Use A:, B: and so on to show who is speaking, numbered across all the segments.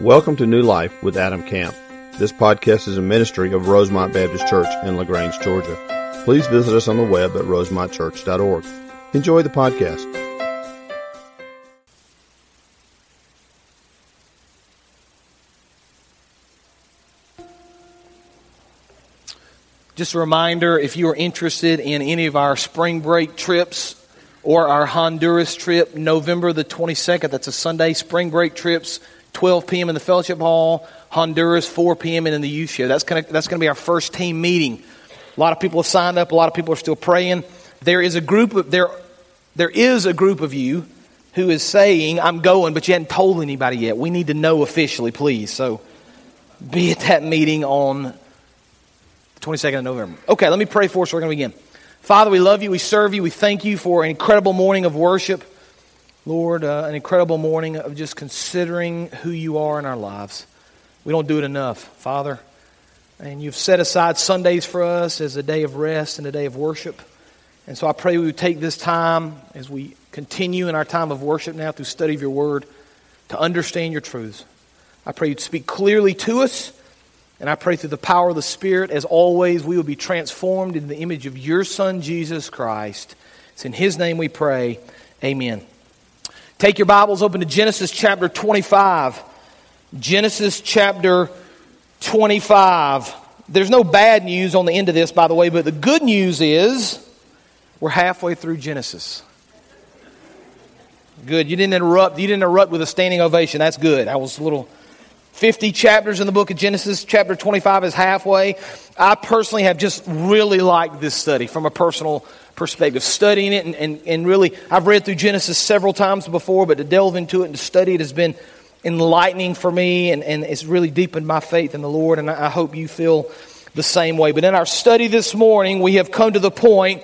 A: Welcome to New Life with Adam Camp. This podcast is a ministry of Rosemont Baptist Church in LaGrange, Georgia. Please visit us on the web at rosemontchurch.org. Enjoy the podcast.
B: Just a reminder if you are interested in any of our spring break trips or our Honduras trip, November the 22nd, that's a Sunday, spring break trips, 12 p.m. in the fellowship hall, Honduras, 4 p.m. and in the youth show. That's going to that's gonna be our first team meeting. A lot of people have signed up, a lot of people are still praying. There is a group of, there, there is a group of you who is saying, I'm going, but you hadn't told anybody yet. We need to know officially, please. So be at that meeting on the 22nd of November. Okay, let me pray for us. We're going to begin. Father, we love you. We serve you. We thank you for an incredible morning of worship. Lord, uh, an incredible morning of just considering who you are in our lives. We don't do it enough, Father. And you've set aside Sundays for us as a day of rest and a day of worship. And so I pray we would take this time as we continue in our time of worship now through study of your word to understand your truths. I pray you'd speak clearly to us. And I pray through the power of the Spirit, as always, we will be transformed in the image of your Son, Jesus Christ. It's in His name we pray. Amen. Take your Bibles open to Genesis chapter 25. Genesis chapter 25. There's no bad news on the end of this, by the way, but the good news is we're halfway through Genesis. Good. You didn't interrupt. You didn't interrupt with a standing ovation. That's good. I was a little 50 chapters in the book of Genesis. Chapter 25 is halfway. I personally have just really liked this study from a personal perspective, studying it and, and, and really, I've read through Genesis several times before, but to delve into it and to study it has been enlightening for me and, and it's really deepened my faith in the Lord, and I hope you feel the same way. But in our study this morning, we have come to the point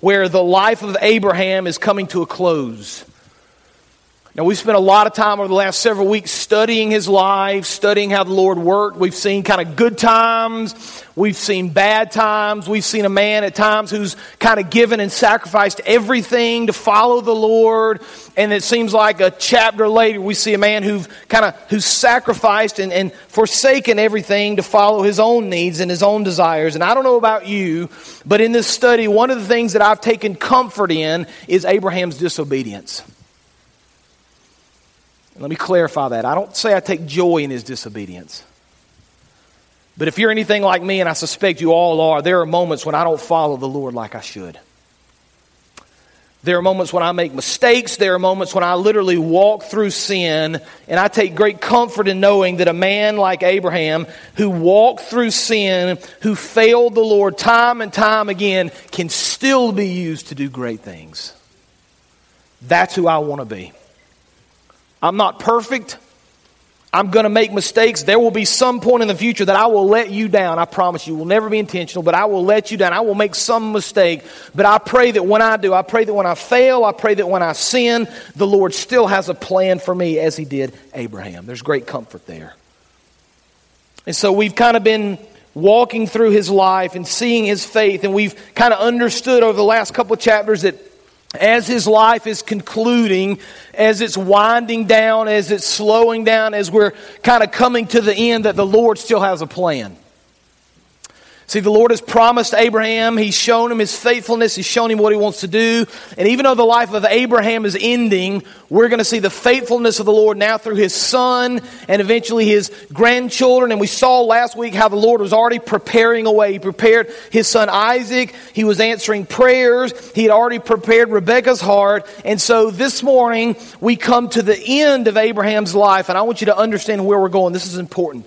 B: where the life of Abraham is coming to a close. Now, we've spent a lot of time over the last several weeks studying his life, studying how the Lord worked. We've seen kind of good times. We've seen bad times. We've seen a man at times who's kind of given and sacrificed everything to follow the Lord. And it seems like a chapter later, we see a man who's kind of, who's sacrificed and, and forsaken everything to follow his own needs and his own desires. And I don't know about you, but in this study, one of the things that I've taken comfort in is Abraham's disobedience. Let me clarify that. I don't say I take joy in his disobedience. But if you're anything like me, and I suspect you all are, there are moments when I don't follow the Lord like I should. There are moments when I make mistakes. There are moments when I literally walk through sin. And I take great comfort in knowing that a man like Abraham, who walked through sin, who failed the Lord time and time again, can still be used to do great things. That's who I want to be. I'm not perfect. I'm going to make mistakes. There will be some point in the future that I will let you down. I promise you. It will never be intentional, but I will let you down. I will make some mistake. But I pray that when I do, I pray that when I fail, I pray that when I sin, the Lord still has a plan for me as He did Abraham. There's great comfort there. And so we've kind of been walking through his life and seeing his faith, and we've kind of understood over the last couple of chapters that as his life is concluding, as it's winding down, as it's slowing down, as we're kind of coming to the end, that the Lord still has a plan. See, the Lord has promised Abraham. He's shown him his faithfulness. He's shown him what he wants to do. And even though the life of Abraham is ending, we're going to see the faithfulness of the Lord now through his son and eventually his grandchildren. And we saw last week how the Lord was already preparing a way. He prepared his son Isaac. He was answering prayers. He had already prepared Rebekah's heart. And so this morning, we come to the end of Abraham's life. And I want you to understand where we're going. This is important.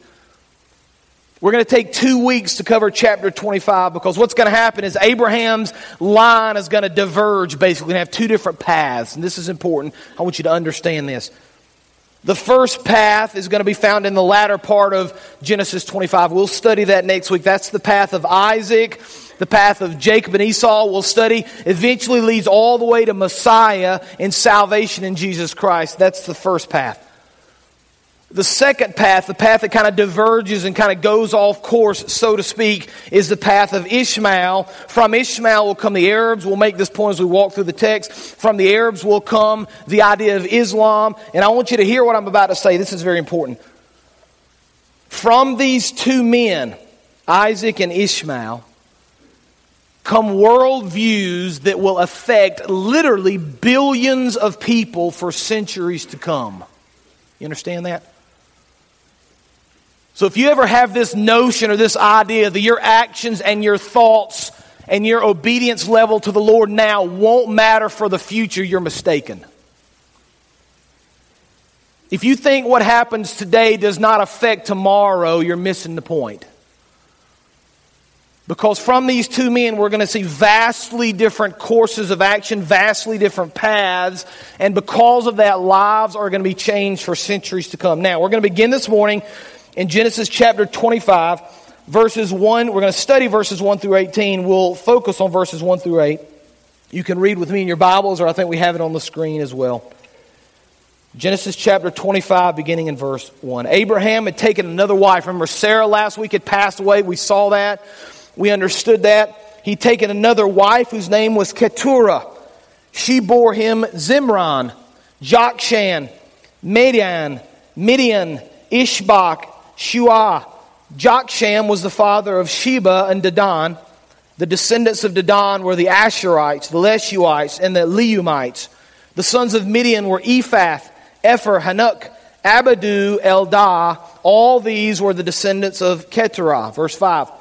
B: We're going to take two weeks to cover chapter 25 because what's going to happen is Abraham's line is going to diverge basically and have two different paths. And this is important. I want you to understand this. The first path is going to be found in the latter part of Genesis 25. We'll study that next week. That's the path of Isaac, the path of Jacob and Esau. We'll study. Eventually leads all the way to Messiah and salvation in Jesus Christ. That's the first path. The second path, the path that kind of diverges and kind of goes off course, so to speak, is the path of Ishmael. From Ishmael will come the Arabs. We'll make this point as we walk through the text. From the Arabs will come the idea of Islam. And I want you to hear what I'm about to say. This is very important. From these two men, Isaac and Ishmael, come worldviews that will affect literally billions of people for centuries to come. You understand that? So if you ever have this notion or this idea that your actions and your thoughts and your obedience level to the Lord now won't matter for the future, you're mistaken. If you think what happens today does not affect tomorrow, you're missing the point. Because from these two men, we're going to see vastly different courses of action, vastly different paths, and because of that, lives are going to be changed for centuries to come. Now, we're going to begin this morning in Genesis chapter 25, verses 1. We're going to study verses 1 through 18. We'll focus on verses 1 through 8. You can read with me in your Bibles, or I think we have it on the screen as well. Genesis chapter 25, beginning in verse 1. Abraham had taken another wife. Remember, Sarah last week had passed away. We saw that. We understood that. He'd taken another wife whose name was Keturah. She bore him Zimran, Jokshan, Medan, Midian, Ishbak, Shuah. Jokshan was the father of Sheba and Dedan. The descendants of Dedan were the Ashurites, the Letushites, and the Leumites. The sons of Midian were Ephah, Epher, Hanok, Abida, Eldaah. All these were the descendants of Keturah. Verse 5.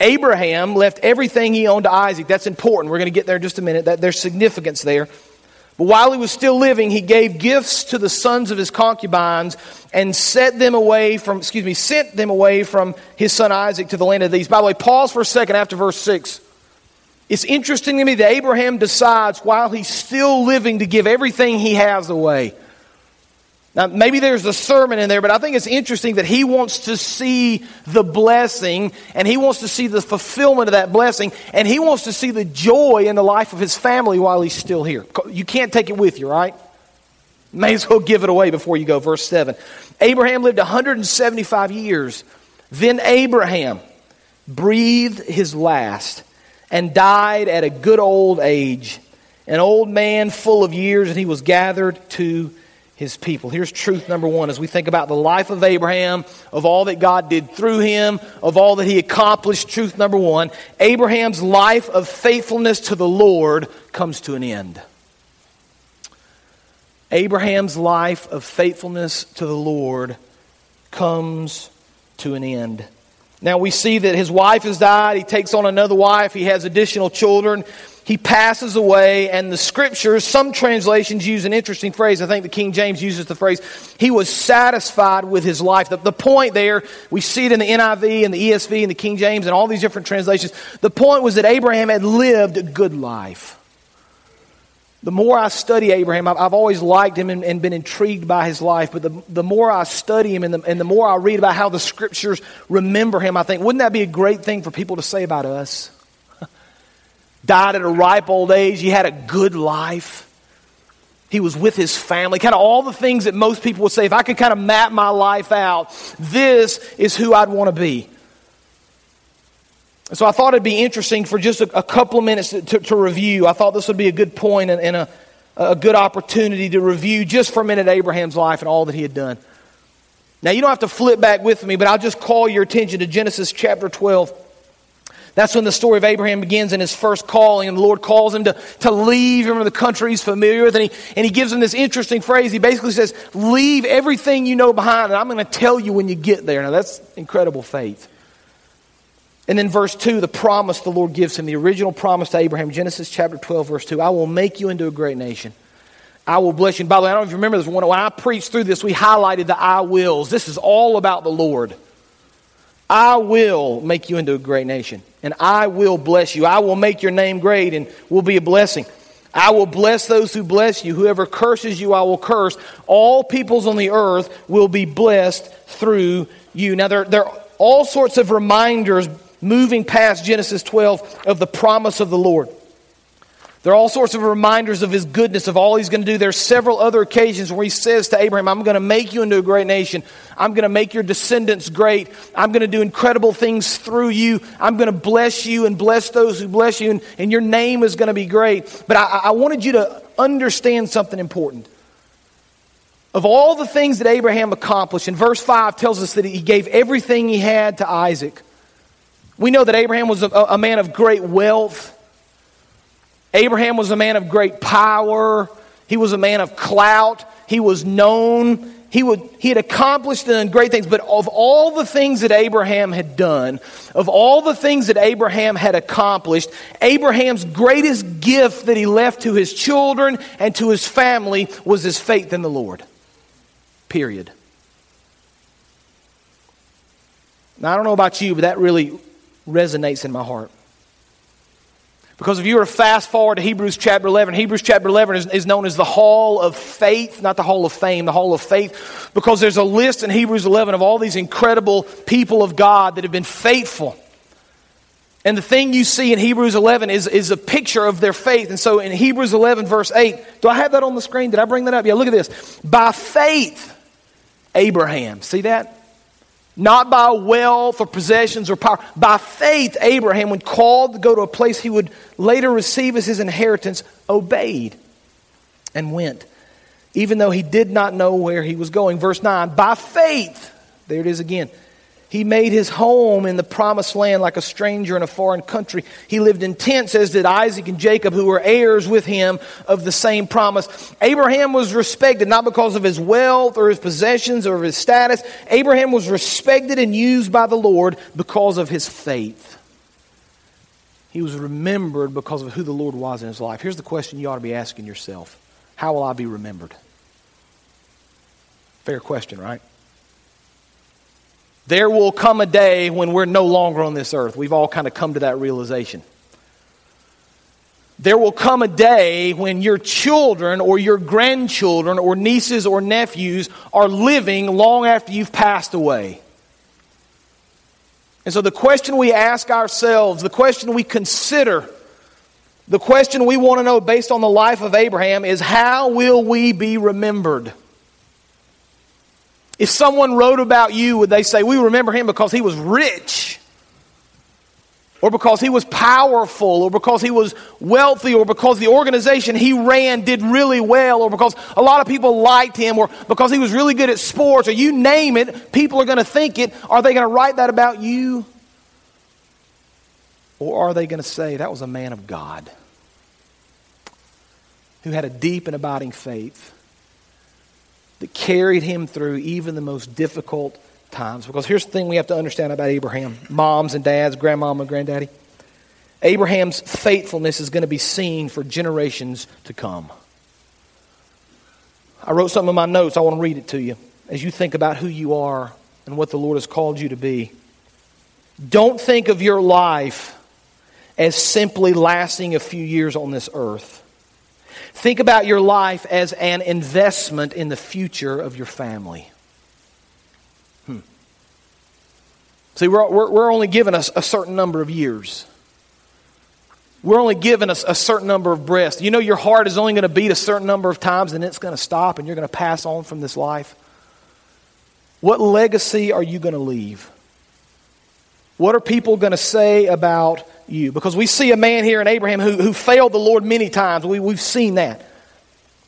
B: Abraham left everything he owned to Isaac. That's important. We're going to get there in just a minute. That, there's significance there. But while he was still living, he gave gifts to the sons of his concubines and set them away from, excuse me, sent them away from his son Isaac to the land of these. By the way, pause for a second after verse 6. It's interesting to me that Abraham decides while he's still living to give everything he has away. Now, maybe there's a sermon in there, but I think it's interesting that he wants to see the blessing and he wants to see the fulfillment of that blessing and he wants to see the joy in the life of his family while he's still here. You can't take it with you, right? May as well give it away before you go. Verse 7. Abraham lived 175 years. Then Abraham breathed his last and died at a good old age, an old man full of years, and he was gathered to his people. Here's truth number one as we think about the life of Abraham, of all that God did through him, of all that he accomplished. Truth number one Abraham's life of faithfulness to the Lord comes to an end. Abraham's life of faithfulness to the Lord comes to an end. Now we see that his wife has died. He takes on another wife. He has additional children he passes away, and the scriptures, some translations use an interesting phrase. I think the King James uses the phrase, he was satisfied with his life. The, the point there, we see it in the NIV and the ESV and the King James and all these different translations. The point was that Abraham had lived a good life. The more I study Abraham, I've, I've always liked him and, and, been intrigued by his life, but the, the more I study him and the, and the more I read about how the scriptures remember him, I think, wouldn't that be a great thing for people to say about us? Died at a ripe old age. He had a good life. He was with his family. Kind of all the things that most people would say, if I could kind of map my life out, this is who I'd want to be. So I thought it'd be interesting for just a, a couple of minutes to, to, to, review. I thought this would be a good point and, and a, a good opportunity to review just for a minute Abraham's life and all that he had done. Now, you don't have to flip back with me, but I'll just call your attention to Genesis chapter 12. That's when the story of Abraham begins in his first calling, and the Lord calls him to, to leave him the country he's familiar with. And he, and he gives him this interesting phrase. He basically says, Leave everything you know behind, and I'm going to tell you when you get there. Now, that's incredible faith. And then, verse 2, the promise the Lord gives him, the original promise to Abraham, Genesis chapter 12, verse 2 I will make you into a great nation. I will bless you. And by the way, I don't know if you remember this. One. When I preached through this, we highlighted the I wills. This is all about the Lord. I will make you into a great nation, and I will bless you. I will make your name great and will be a blessing. I will bless those who bless you. Whoever curses you, I will curse. All peoples on the earth will be blessed through you. Now, there, there are all sorts of reminders moving past Genesis 12 of the promise of the Lord. There are all sorts of reminders of his goodness, of all he's going to do. There are several other occasions where he says to Abraham, I'm going to make you into a great nation. I'm going to make your descendants great. I'm going to do incredible things through you. I'm going to bless you and bless those who bless you, and, and your name is going to be great. But I, I wanted you to understand something important. of all the things that Abraham accomplished, and verse 5 tells us that he gave everything he had to Isaac. We know that Abraham was a, a man of great wealth. Abraham was a man of great power. He was a man of clout. He was known. He, would, he had accomplished and great things. But of all the things that Abraham had done, of all the things that Abraham had accomplished, Abraham's greatest gift that he left to his children and to his family was his faith in the Lord. Period. Now, I don't know about you, but that really resonates in my heart. Because if you were to fast forward to Hebrews chapter 11, Hebrews chapter 11 is, is, known as the Hall of Faith, not the Hall of Fame, the Hall of Faith, because there's a list in Hebrews 11 of all these incredible people of God that have been faithful. And the thing you see in Hebrews 11 is, is a picture of their faith. And so in Hebrews 11, verse 8, do I have that on the screen? Did I bring that up? Yeah, look at this. By faith, Abraham. See that? Not by wealth or possessions or power. By faith, Abraham, when called to go to a place he would later receive as his inheritance, obeyed and went, even though he did not know where he was going. Verse 9, by faith, there it is again. He made his home in the promised land like a stranger in a foreign country. He lived in tents, as did Isaac and Jacob, who were heirs with him of the same promise. Abraham was respected not because of his wealth or his possessions or his status. Abraham was respected and used by the Lord because of his faith. He was remembered because of who the Lord was in his life. Here's the question you ought to be asking yourself How will I be remembered? Fair question, right? There will come a day when we're no longer on this earth. We've all kind of come to that realization. There will come a day when your children or your grandchildren or nieces or nephews are living long after you've passed away. And so the question we ask ourselves, the question we consider, the question we want to know based on the life of Abraham is how will we be remembered? If someone wrote about you, would they say, We remember him because he was rich? Or because he was powerful, or because he was wealthy, or because the organization he ran did really well, or because a lot of people liked him, or because he was really good at sports, or you name it, people are going to think it. Are they going to write that about you? Or are they going to say, That was a man of God who had a deep and abiding faith? That carried him through even the most difficult times. Because here's the thing we have to understand about Abraham moms and dads, grandmama and granddaddy. Abraham's faithfulness is going to be seen for generations to come. I wrote something in my notes. I want to read it to you as you think about who you are and what the Lord has called you to be. Don't think of your life as simply lasting a few years on this earth. Think about your life as an investment in the future of your family. Hmm. See, we're, we're, we're only given a, a certain number of years. We're only given a, a certain number of breaths. You know, your heart is only going to beat a certain number of times and it's going to stop and you're going to pass on from this life. What legacy are you going to leave? What are people going to say about you. Because we see a man here in Abraham who, who failed the Lord many times. We, we've seen that.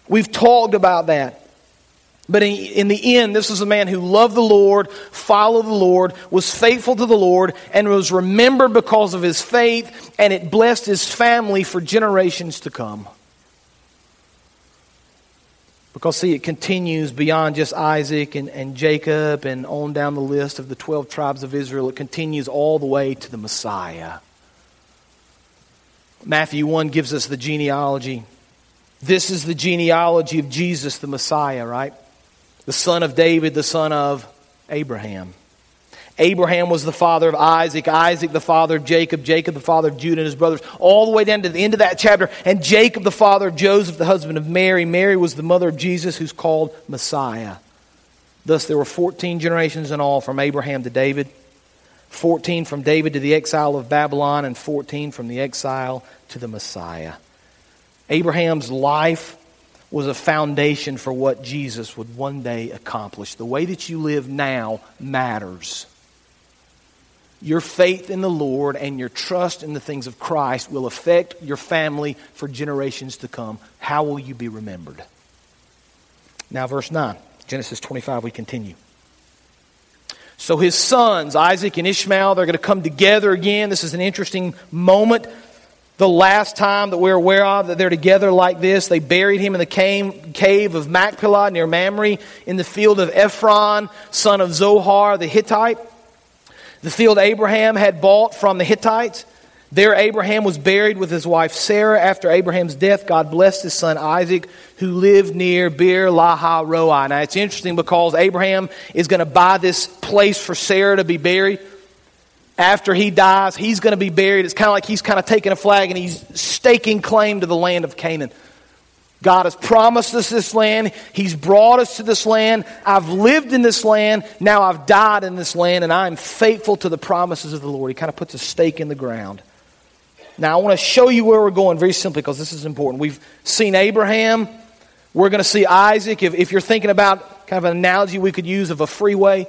B: We've talked about that. But in, in, the end, this was a man who loved the Lord, followed the Lord, was faithful to the Lord, and was remembered because of his faith, and it blessed his family for generations to come. Because, see, it continues beyond just Isaac and, and Jacob and on down the list of the 12 tribes of Israel. It continues all the way to the Messiah. Matthew 1 gives us the genealogy. This is the genealogy of Jesus, the Messiah, right? The son of David, the son of Abraham. Abraham was the father of Isaac, Isaac the father of Jacob, Jacob the father of Judah and his brothers, all the way down to the end of that chapter. And Jacob the father of Joseph, the husband of Mary. Mary was the mother of Jesus, who's called Messiah. Thus, there were 14 generations in all from Abraham to David. 14 from David to the exile of Babylon, and 14 from the exile to the Messiah. Abraham's life was a foundation for what Jesus would one day accomplish. The way that you live now matters. Your faith in the Lord and your trust in the things of Christ will affect your family for generations to come. How will you be remembered? Now, verse 9. Genesis 25, we continue. So his sons, Isaac and Ishmael, they're going to come together again. This is an interesting moment. The last time that we're aware of that they're together like this, they buried him in the cave of Machpelah near Mamre in the field of Ephron, son of Zohar the Hittite. The field Abraham had bought from the Hittites. There, Abraham was buried with his wife Sarah. After Abraham's death, God blessed his son Isaac, who lived near Beer Lahai Roi. Now, it's interesting because Abraham is going to buy this place for Sarah to be buried. After he dies, he's going to be buried. It's kind of like he's kind of taking a flag and he's staking claim to the land of Canaan. God has promised us this land. He's brought us to this land. I've lived in this land. Now I've died in this land, and I'm faithful to the promises of the Lord. He kind of puts a stake in the ground. Now, I want to show you where we're going very simply because this is important. We've seen Abraham. We're going to see Isaac. If, if you're thinking about kind of an analogy we could use of a freeway,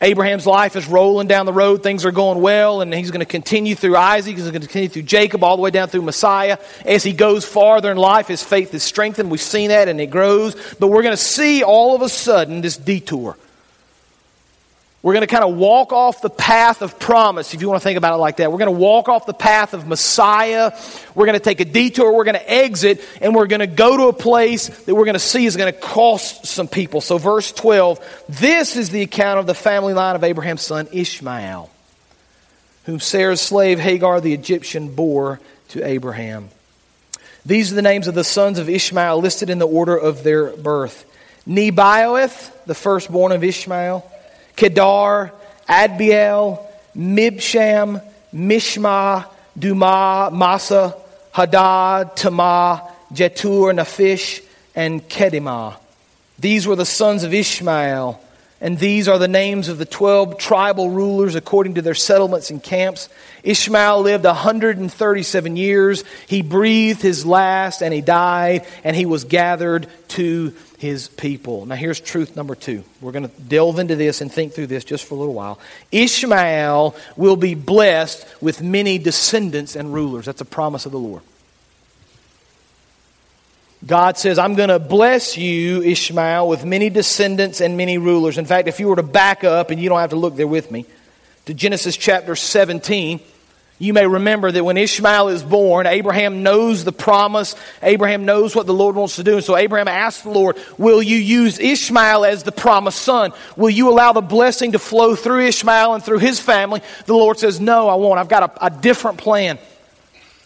B: Abraham's life is rolling down the road. Things are going well, and he's going to continue through Isaac. He's going to continue through Jacob, all the way down through Messiah. As he goes farther in life, his faith is strengthened. We've seen that, and it grows. But we're going to see all of a sudden this detour. We're going to kind of walk off the path of promise, if you want to think about it like that. We're going to walk off the path of Messiah. We're going to take a detour. We're going to exit, and we're going to go to a place that we're going to see is going to cost some people. So, verse 12 this is the account of the family line of Abraham's son Ishmael, whom Sarah's slave Hagar the Egyptian bore to Abraham. These are the names of the sons of Ishmael listed in the order of their birth Nebaioth, the firstborn of Ishmael. Kedar, Adbeel, Mibsam, Mishma, Dumah, Massa, Hadad, Tema, Jetur, Naphish, and Kedemah. These were the sons of Ishmael, and these are the names of the twelve tribal rulers according to their settlements and camps. Ishmael lived 137 years. He breathed his last, and he died, and he was gathered to his people. Now, here's truth number two. We're going to delve into this and think through this just for a little while. Ishmael will be blessed with many descendants and rulers. That's a promise of the Lord. God says, I'm going to bless you, Ishmael, with many descendants and many rulers. In fact, if you were to back up, and you don't have to look there with me, to Genesis chapter 17, you may remember that when Ishmael is born, Abraham knows the promise. Abraham knows what the Lord wants to do. And so Abraham asks the Lord, Will you use Ishmael as the promised son? Will you allow the blessing to flow through Ishmael and through his family? The Lord says, No, I won't. I've got a, a different plan.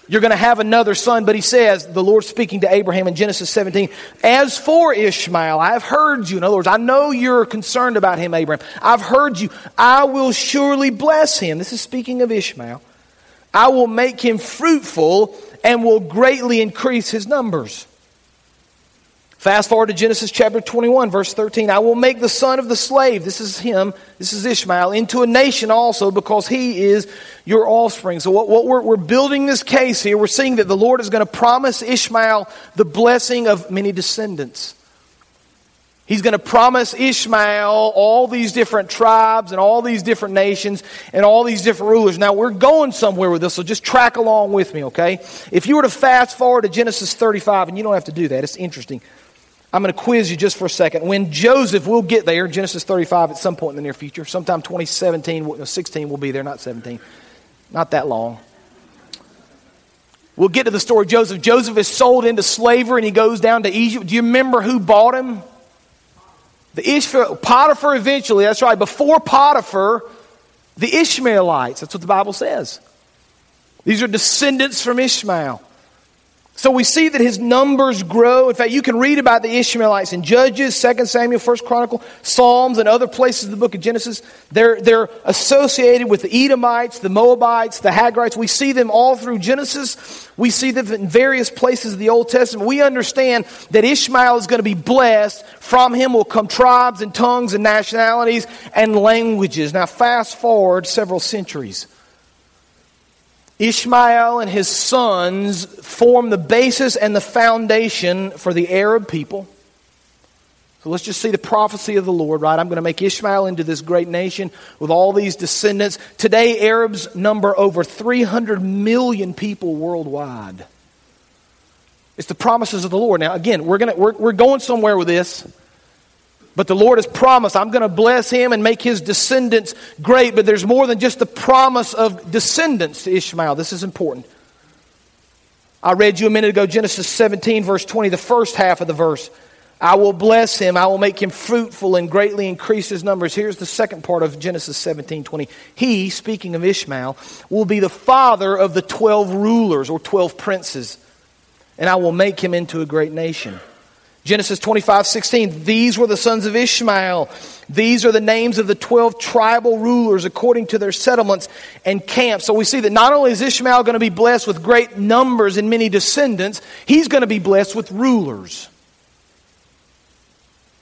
B: You're going to have another son. But he says, the Lord speaking to Abraham in Genesis 17, As for Ishmael, I have heard you. In other words, I know you're concerned about him, Abraham. I've heard you. I will surely bless him. This is speaking of Ishmael. I will make him fruitful and will greatly increase his numbers. Fast forward to Genesis chapter 21, verse 13. I will make the son of the slave, this is him, this is Ishmael, into a nation also because he is your offspring. So, what, what we're, we're building this case here, we're seeing that the Lord is going to promise Ishmael the blessing of many descendants. He's going to promise Ishmael all these different tribes and all these different nations and all these different rulers. Now, we're going somewhere with this, so just track along with me, okay? If you were to fast forward to Genesis 35, and you don't have to do that, it's interesting. I'm going to quiz you just for a second. When Joseph, will get there, Genesis 35 at some point in the near future, sometime 2017, 16 will be there, not 17. Not that long. We'll get to the story of Joseph. Joseph is sold into slavery and he goes down to Egypt. Do you remember who bought him? The Ishmael, Potiphar eventually, that's right, before Potiphar, the Ishmaelites. That's what the Bible says. These are descendants from Ishmael. So we see that his numbers grow. In fact, you can read about the Ishmaelites in Judges, 2 Samuel, 1 Chronicle, Psalms, and other places in the book of Genesis. They're, they're associated with the Edomites, the Moabites, the Hagrites. We see them all through Genesis. We see them in various places of the Old Testament. We understand that Ishmael is going to be blessed. From him will come tribes and tongues and nationalities and languages. Now, fast forward several centuries. Ishmael and his sons form the basis and the foundation for the Arab people. So let's just see the prophecy of the Lord, right? I'm going to make Ishmael into this great nation with all these descendants. Today, Arabs number over 300 million people worldwide. It's the promises of the Lord. Now, again, we're, gonna, we're, we're going somewhere with this. But the Lord has promised, I'm going to bless him and make his descendants great. But there's more than just the promise of descendants to Ishmael. This is important. I read you a minute ago Genesis 17, verse 20, the first half of the verse. I will bless him. I will make him fruitful and greatly increase his numbers. Here's the second part of Genesis 17 20. He, speaking of Ishmael, will be the father of the 12 rulers or 12 princes, and I will make him into a great nation. Genesis 25 16. These were the sons of Ishmael. These are the names of the 12 tribal rulers according to their settlements and camps. So we see that not only is Ishmael going to be blessed with great numbers and many descendants, he's going to be blessed with rulers.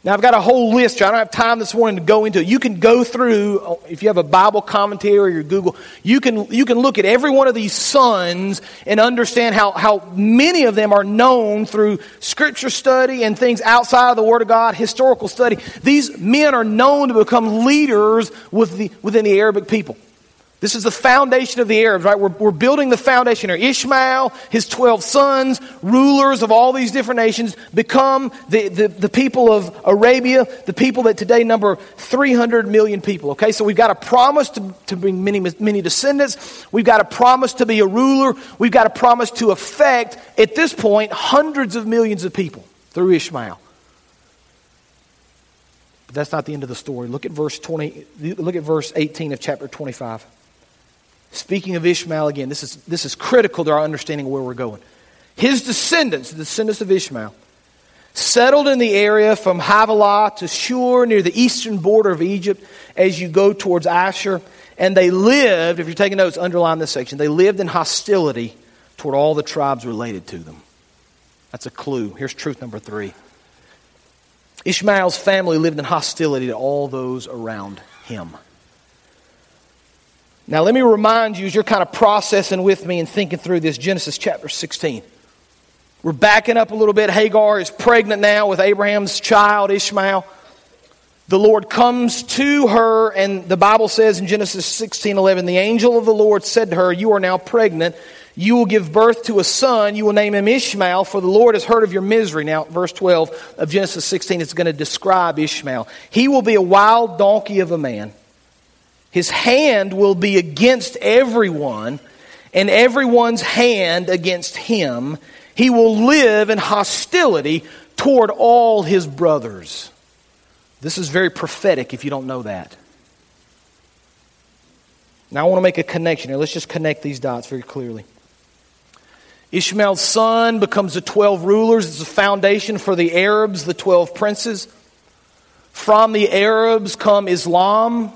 B: Now, I've got a whole list. I don't have time this morning to go into it. You can go through, uh, if you have a Bible commentary or your Google, you can, you can look at every one of these sons and understand how, how many of them are known through scripture study and things outside of the Word of God, historical study. These men are known to become leaders with the, within the Arabic people. This is the foundation of the Arabs, right? We're, we're building the foundation here. Ishmael, his 12 sons, rulers of all these different nations, become the, the, the, people of Arabia, the people that today number 300 million people. Okay, so we've got a promise to, to bring many, many descendants. We've got a promise to be a ruler. We've got a promise to affect, at this point, hundreds of millions of people through Ishmael. But that's not the end of the story. Look at verse 20, look at verse 18 of chapter 25. Speaking of Ishmael again, this is, this is critical to our understanding of where we're going. His descendants, the descendants of Ishmael, settled in the area from Havilah to Shur near the eastern border of Egypt as you go towards Ashur. And they lived, if you're taking notes, underline this section, they lived in hostility toward all the tribes related to them. That's a clue. Here's truth number three Ishmael's family lived in hostility to all those around him. Now, let me remind you as you're kind of processing with me and thinking through this Genesis chapter 16. We're backing up a little bit. Hagar is pregnant now with Abraham's child, Ishmael. The Lord comes to her, and the Bible says in Genesis 16 11, the angel of the Lord said to her, You are now pregnant. You will give birth to a son. You will name him Ishmael, for the Lord has heard of your misery. Now, verse 12 of Genesis 16 is going to describe Ishmael. He will be a wild donkey of a man his hand will be against everyone, and everyone's hand against him. He will live in hostility toward all his brothers. This is very prophetic if you don't know that. Now, I want to make a connection here. Let's just connect these dots very clearly. Ishmael's son becomes the 12 rulers. It's a foundation for the Arabs, the 12 princes. From the Arabs come Islam,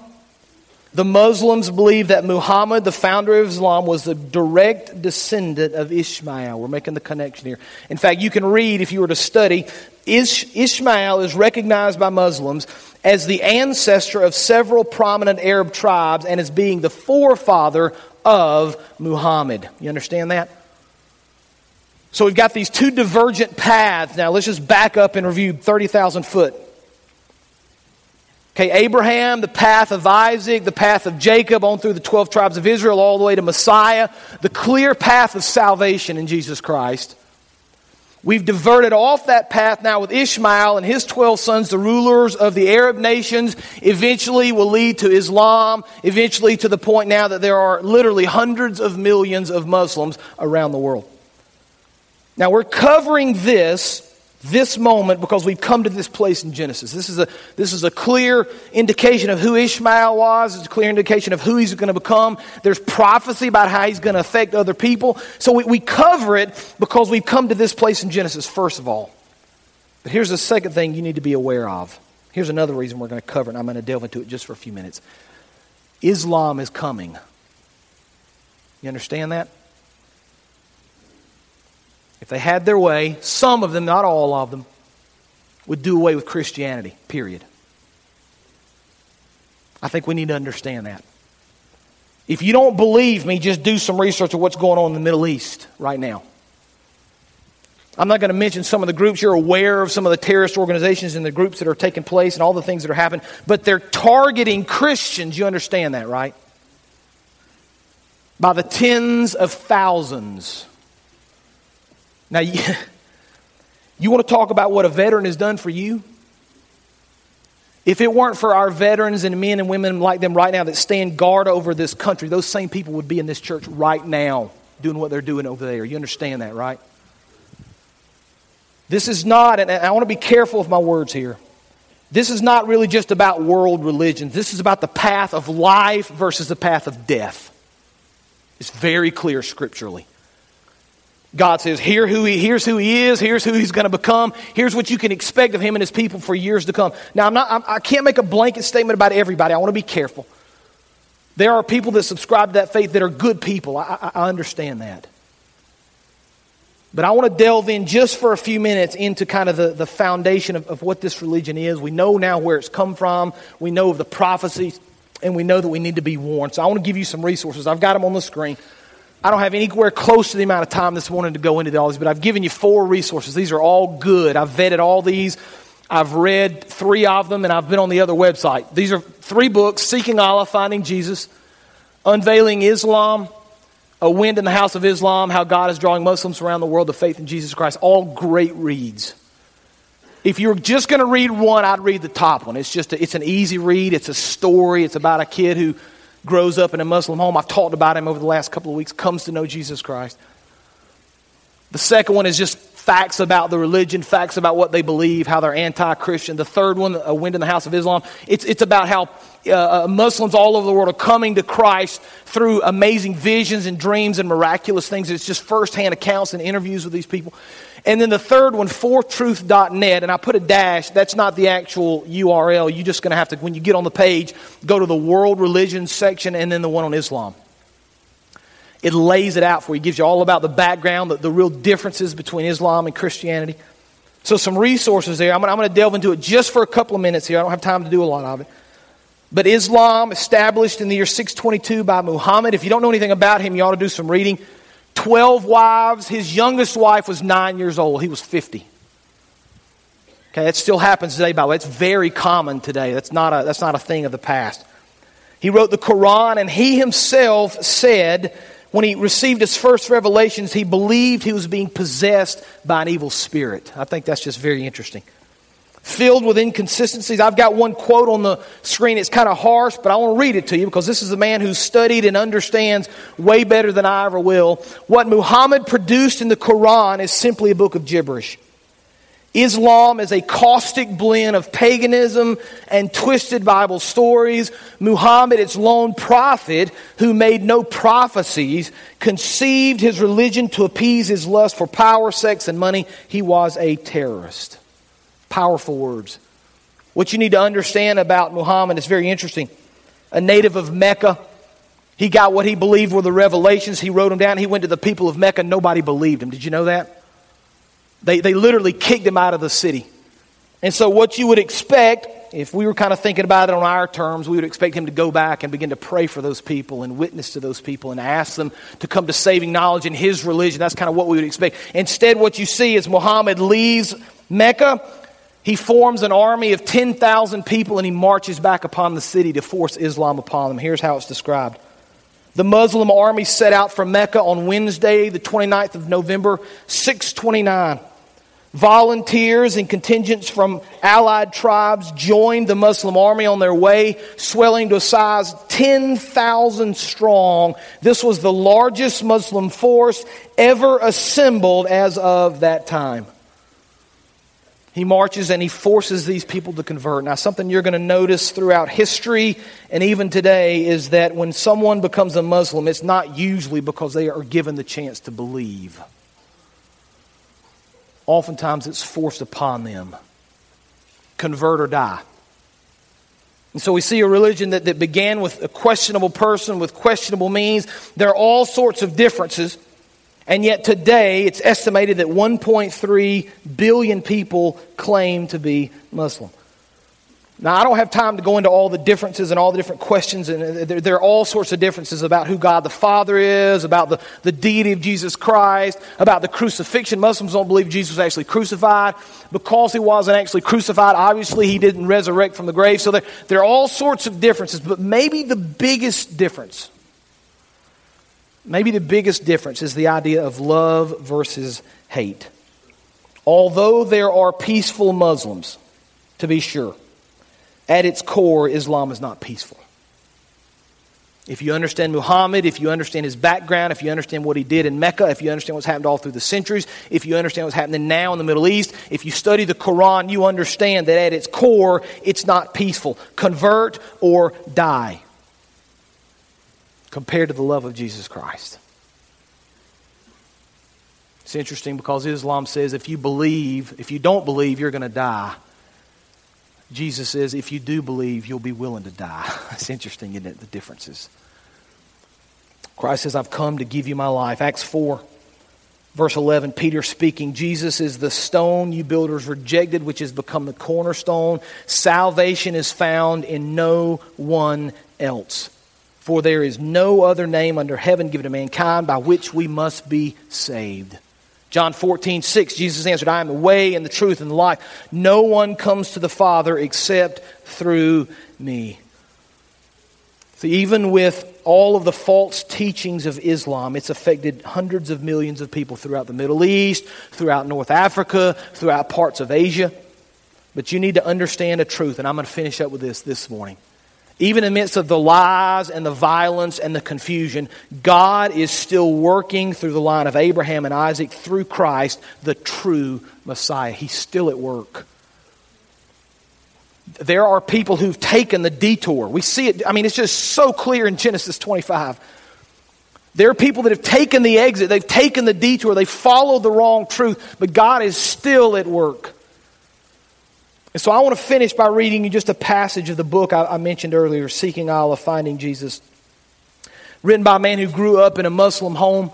B: the Muslims believe that Muhammad, the founder of Islam, was the direct descendant of Ishmael. We're making the connection here. In fact, you can read, if you were to study, Ishmael is recognized by Muslims as the ancestor of several prominent Arab tribes and as being the forefather of Muhammad. You understand that? So we've got these two divergent paths. Now let's just back up and review 30,000 foot. Okay, Abraham, the path of Isaac, the path of Jacob, on through the 12 tribes of Israel, all the way to Messiah, the clear path of salvation in Jesus Christ. We've diverted off that path now with Ishmael and his 12 sons, the rulers of the Arab nations. Eventually will lead to Islam, eventually to the point now that there are literally hundreds of millions of Muslims around the world. Now we're covering this this moment because we've come to this place in Genesis. This is a, this is a clear indication of who Ishmael was. It's a clear indication of who he's going to become. There's prophecy about how he's going to affect other people. So we, we cover it because we've come to this place in Genesis, first of all. But here's the second thing you need to be aware of. Here's another reason we're going to cover it, and I'm going to delve into it just for a few minutes. Islam is coming. You understand that? If they had their way, some of them, not all of them, would do away with Christianity, period. I think we need to understand that. If you don't believe me, just do some research of what's going on in the Middle East right now. I'm not going to mention some of the groups. You're aware of some of the terrorist organizations and the groups that are taking place and all the things that are happening, but they're targeting Christians. You understand that, right? By the tens of thousands. Now, you, you want to talk about what a veteran has done for you? If it weren't for our veterans and men and women like them right now that stand guard over this country, those same people would be in this church right now doing what they're doing over there. You understand that, right? This is not, and I want to be careful with my words here. This is not really just about world religions. This is about the path of life versus the path of death. It's very clear scripturally. God says, Here who he, here's who he is, here's who he's going to become, here's what you can expect of him and his people for years to come. Now, I'm not, I'm, I can not make a blanket statement about everybody. I want to be careful. There are people that subscribe to that faith that are good people. I, I, I understand that. But I want to delve in just for a few minutes into kind of the, the foundation of, of what this religion is. We know now where it's come from, we know of the prophecies, and we know that we need to be warned. So I want to give you some resources. I've got them on the screen. I don't have anywhere close to the amount of time this morning to go into all these, but I've given you four resources. These are all good. I've vetted all these. I've read three of them, and I've been on the other website. These are three books Seeking Allah, Finding Jesus, Unveiling Islam, A Wind in the House of Islam, How God is Drawing Muslims Around the World to Faith in Jesus Christ. All great reads. If you're just going to read one, I'd read the top one. It's just a, it's an easy read. It's a story. It's about a kid who grows up in a Muslim home. I've talked about him over the last couple of weeks, comes to know Jesus Christ. The second one is just facts about the religion, facts about what they believe, how they're anti Christian. The third one, A Wind in the House of Islam, it's, it's about how uh, uh, Muslims all over the world are coming to Christ through amazing visions and dreams and miraculous things. It's just firsthand accounts and interviews with these people. And then the third one, 4truth.net, and I put a dash. That's not the actual URL. You're just going to have to, when you get on the page, go to the world religions section and then the one on Islam. It lays it out for you, gives you all about the background, the, the real differences between Islam and Christianity. So, some resources there. I'm going, to delve into it just for a couple of minutes here. I don't have time to do a lot of it. But Islam, established in the year 622 by Muhammad. If you don't know anything about him, you ought to do some reading. 12 wives. His youngest wife was nine years old. He was 50. Okay, that still happens today, by the way. It's very common today. That's not a, that's not a thing of the past. He wrote the Quran, and he himself said when he received his first revelations, he believed he was being possessed by an evil spirit. I think that's just very interesting filled with inconsistencies. I've got one quote on the screen. It's kind of harsh, but I want to read it to you because this is a man who studied and understands way better than I ever will. What Muhammad produced in the Quran is simply a book of gibberish. Islam is a caustic blend of paganism and twisted Bible stories. Muhammad, its lone prophet, who made no prophecies, conceived his religion to appease his lust for power, sex, and money. He was a terrorist. Powerful words. What you need to understand about Muhammad is very interesting. A native of Mecca, he got what he believed were the revelations. He wrote them down. He went to the people of Mecca. Nobody believed him. Did you know that? They, they literally kicked him out of the city. And so, what you would expect, if we were kind of thinking about it on our terms, we would expect him to go back and begin to pray for those people and witness to those people and ask them to come to saving knowledge in his religion. That's kind of what we would expect. Instead, what you see is Muhammad leaves Mecca he forms an army of 10,000 people and he marches back upon the city to force Islam upon them. Here's how it's described. The Muslim army set out from Mecca on Wednesday, the 29th of November, 629. Volunteers and contingents from allied tribes joined the Muslim army on their way, swelling to a size 10,000 strong. This was the largest Muslim force ever assembled as of that time. He marches and he forces these people to convert. Now, something you're going to notice throughout history and even today is that when someone becomes a Muslim, it's not usually because they are given the chance to believe. Oftentimes, it's forced upon them convert or die. And so we see a religion that, that began with a questionable person with questionable means. There are all sorts of differences. And yet today, it's estimated that 1.3 billion people claim to be Muslim. Now, I don't have time to go into all the differences and all the different questions, and there, are all sorts of differences about who God the Father is, about the, the deity of Jesus Christ, about the crucifixion. Muslims don't believe Jesus was actually crucified. Because he wasn't actually crucified, obviously he didn't resurrect from the grave. So there, there are all sorts of differences, but maybe the biggest difference Maybe the biggest difference is the idea of love versus hate. Although there are peaceful Muslims, to be sure, At its core, Islam is not peaceful. If you understand Muhammad, if you understand his background, if you understand what he did in Mecca, if you understand what's happened all through the centuries, if you understand what's happening now in the Middle East, if you study the Quran, you understand that at its core, it's not peaceful. Convert or die compared to the love of Jesus Christ. It's interesting because Islam says if you believe, if you don't believe, you're going to die. Jesus says, if you do believe, you'll be willing to die. It's interesting, isn't it? The differences. Christ says, I've come to give you my life. Acts 4, verse 11, Peter speaking, Jesus is the stone you builders rejected, which has become the cornerstone. Salvation is found in no one else. For there is no other name under heaven given to mankind by which we must be saved. John 14, 6, Jesus answered, I am the way and the truth and the life. No one comes to the Father except through me. So, even with all of the false teachings of Islam, it's affected hundreds of millions of people throughout the Middle East, throughout North Africa, throughout parts of Asia. But you need to understand a truth, and I'm going to finish up with this this morning. Even in the midst of the lies and the violence and the confusion, God is still working through the line of Abraham and Isaac through Christ, the true Messiah. He's still at work. There are people who've taken the detour. We see it, I mean, it's just so clear in Genesis 25. There are people that have taken the exit, they've taken the detour, they followed the wrong truth, but God is still at work. And so I want to finish by reading you just a passage of the book I, I mentioned earlier, Seeking Allah, Finding Jesus, written by a man who grew up in a Muslim home,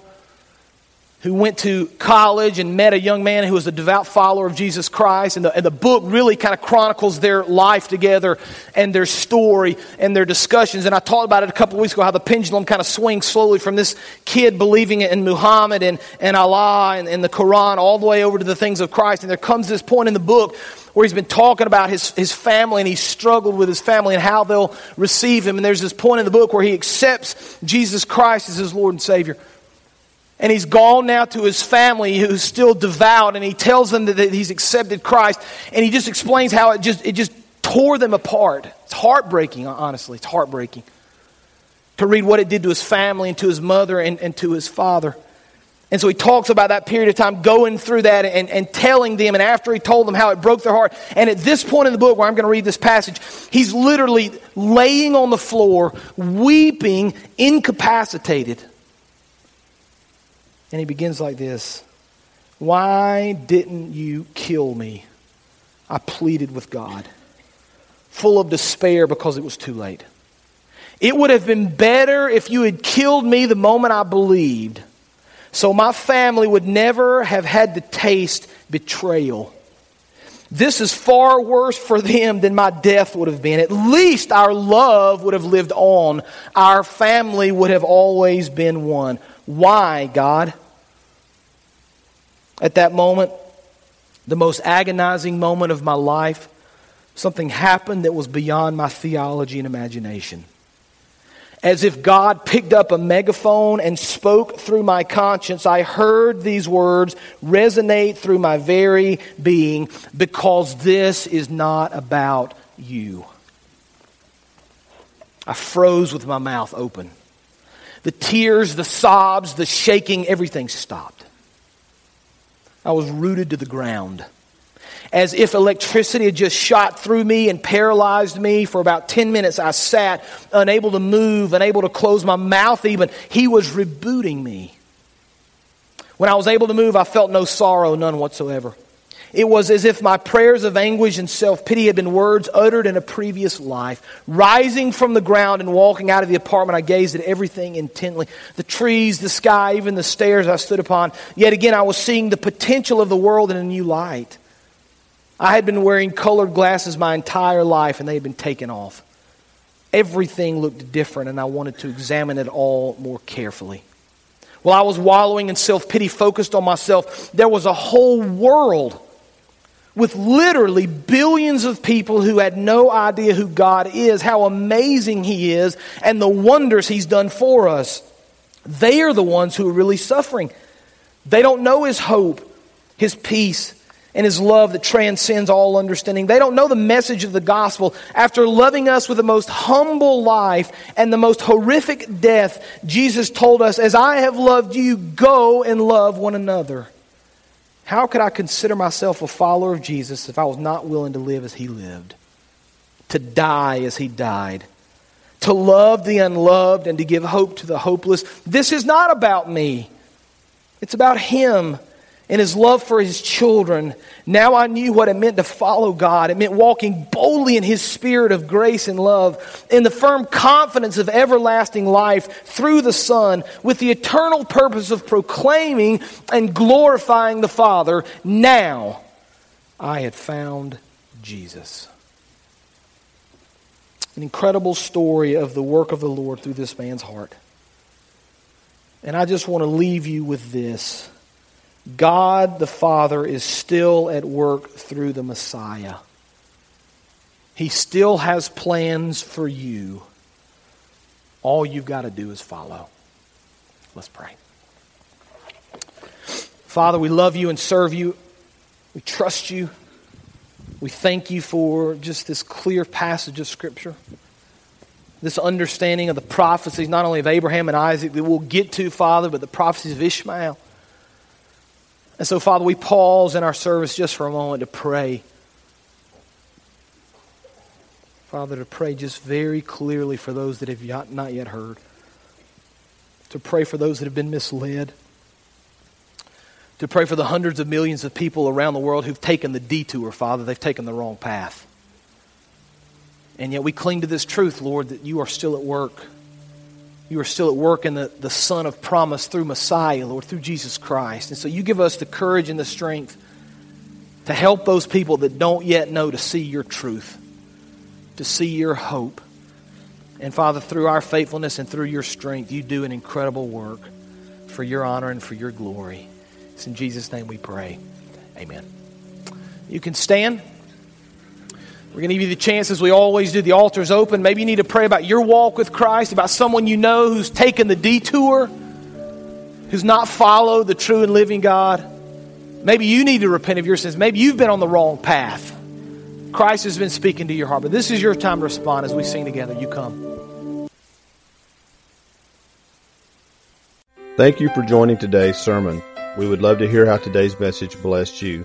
B: who went to college and met a young man who was a devout follower of Jesus Christ. And the, and the book really kind of chronicles their life together and their story and their discussions. And I talked about it a couple weeks ago how the pendulum kind of swings slowly from this kid believing in Muhammad and, and Allah and, and the Quran all the way over to the things of Christ. And there comes this point in the book where he's been talking about his, his family and he's struggled with his family and how they'll receive him. And there's this point in the book where he accepts Jesus Christ as his Lord and Savior. And he's gone now to his family who's still devout and he tells them that, he's accepted Christ. And he just explains how it just, it just tore them apart. It's heartbreaking, honestly. It's heartbreaking to read what it did to his family and to his mother and, and to his father. And so he talks about that period of time going through that and, and telling them, and after he told them how it broke their heart. And at this point in the book where I'm going to read this passage, he's literally laying on the floor, weeping, incapacitated. And he begins like this Why didn't you kill me? I pleaded with God, full of despair because it was too late. It would have been better if you had killed me the moment I believed so my family would never have had to taste betrayal. This is far worse for them than my death would have been. At least our love would have lived on. Our family would have always been one. Why, God? At that moment, the most agonizing moment of my life, something happened that was beyond my theology and imagination as if God picked up a megaphone and spoke through my conscience, I heard these words resonate through my very being because this is not about you. I froze with my mouth open. The tears, the sobs, the shaking, everything stopped. I was rooted to the ground as if electricity had just shot through me and paralyzed me. For about 10 minutes, I sat, unable to move, unable to close my mouth even. He was rebooting me. When I was able to move, I felt no sorrow, none whatsoever. It was as if my prayers of anguish and self pity had been words uttered in a previous life. Rising from the ground and walking out of the apartment, I gazed at everything intently the trees, the sky, even the stairs I stood upon. Yet again, I was seeing the potential of the world in a new light. I had been wearing colored glasses my entire life and they had been taken off. Everything looked different and I wanted to examine it all more carefully. While I was wallowing in self pity, focused on myself, there was a whole world with literally billions of people who had no idea who God is, how amazing He is, and the wonders He's done for us. They are the ones who are really suffering. They don't know His hope, His peace, and his love that transcends all understanding. They don't know the message of the gospel. After loving us with the most humble life and the most horrific death, Jesus told us, As I have loved you, go and love one another. How could I consider myself a follower of Jesus if I was not willing to live as he lived? To die as he died? To love the unloved and to give hope to the hopeless? This is not about me, it's about him and his love for his children. Now I knew what it meant to follow God. It meant walking boldly in his spirit of grace and love, in the firm confidence of everlasting life through the Son, with the eternal purpose of proclaiming and glorifying the Father. Now I had found Jesus. An incredible story of the work of the Lord through this man's heart. And I just want to leave you with this. God the Father is still at work through the Messiah. He still has plans for you. All you've got to do is follow. Let's pray. Father, we love you and serve you. We trust you. We thank you for just this clear passage of Scripture, this understanding of the prophecies, not only of Abraham and Isaac that we'll get to, Father, but the prophecies of Ishmael. And so, Father, we pause in our service just for a moment to pray. Father, to pray just very clearly for those that have not yet heard, to pray for those that have been misled, to pray for the hundreds of millions of people around the world who've taken the detour, Father. They've taken the wrong path. And yet we cling to this truth, Lord, that you are still at work you are still at work in the, the Son of promise through Messiah, Lord, through Jesus Christ. And so you give us the courage and the strength to help those people that don't yet know to see your truth, to see your hope. And Father, through our faithfulness and through your strength, you do an incredible work for your honor and for your glory. It's in Jesus' name we pray. Amen. You can stand. We're going to give you the chance, as we always do. The altar's open. Maybe you need to pray about your walk with Christ, about someone you know who's taken the detour, who's not followed the true and living God. Maybe you need to repent of your sins. Maybe you've been on the wrong path. Christ has been speaking to your heart. But this is your time to respond as we sing together. You come.
A: Thank you for joining today's sermon. We would love to hear how today's message blessed you.